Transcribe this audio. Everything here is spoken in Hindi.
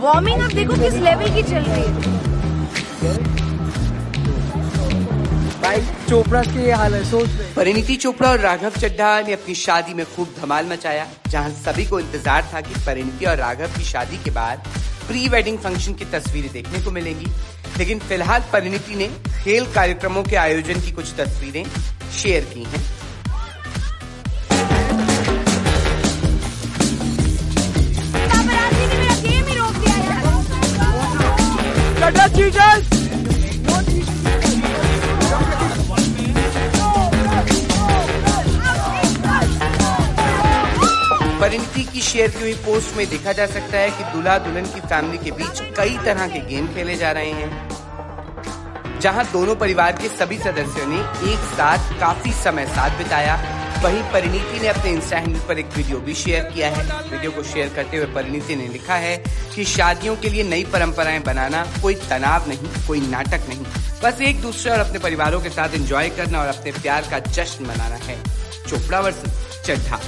वार्मिंग अप देखो किस लेवल की चल रही है। भाई चोपड़ा की ये हाल है सोच रहे। परिणीति चोपड़ा और राघव चड्ढा ने अपनी शादी में खूब धमाल मचाया जहाँ सभी को इंतज़ार था कि परिणीति और राघव की शादी के बाद प्री वेडिंग फ़ंक्शन की तस्वीरें देखने को मिलेंगी। लेकिन फ़िलहाल परिणीति ने खेल कार्यक्रमों के आयोजन की कुछ तस्वीरें शेयर की हैं। यार चड्ढा चीजस परिणीति की शेयर की हुई पोस्ट में देखा जा सकता है कि दूल्हा दुल्हन की फैमिली के बीच कई तरह के गेम खेले जा रहे हैं, जहाँ दोनों परिवार के सभी सदस्यों ने एक साथ काफ़ी समय साथ बिताया। वहीं परिणीति ने अपने इंस्टा हैंडल पर एक वीडियो भी शेयर किया है। वीडियो को शेयर करते हुए परिणीति ने लिखा है कि शादियों के लिए नई परंपराएँ बनाना कोई तनाव नहीं, कोई नाटक नहीं। बस एक दूसरे और अपने परिवारों के साथ एंजॉय करना और अपने प्यार का जश्न मनाना है। चोपड़ा वर्सेस चड्ढा।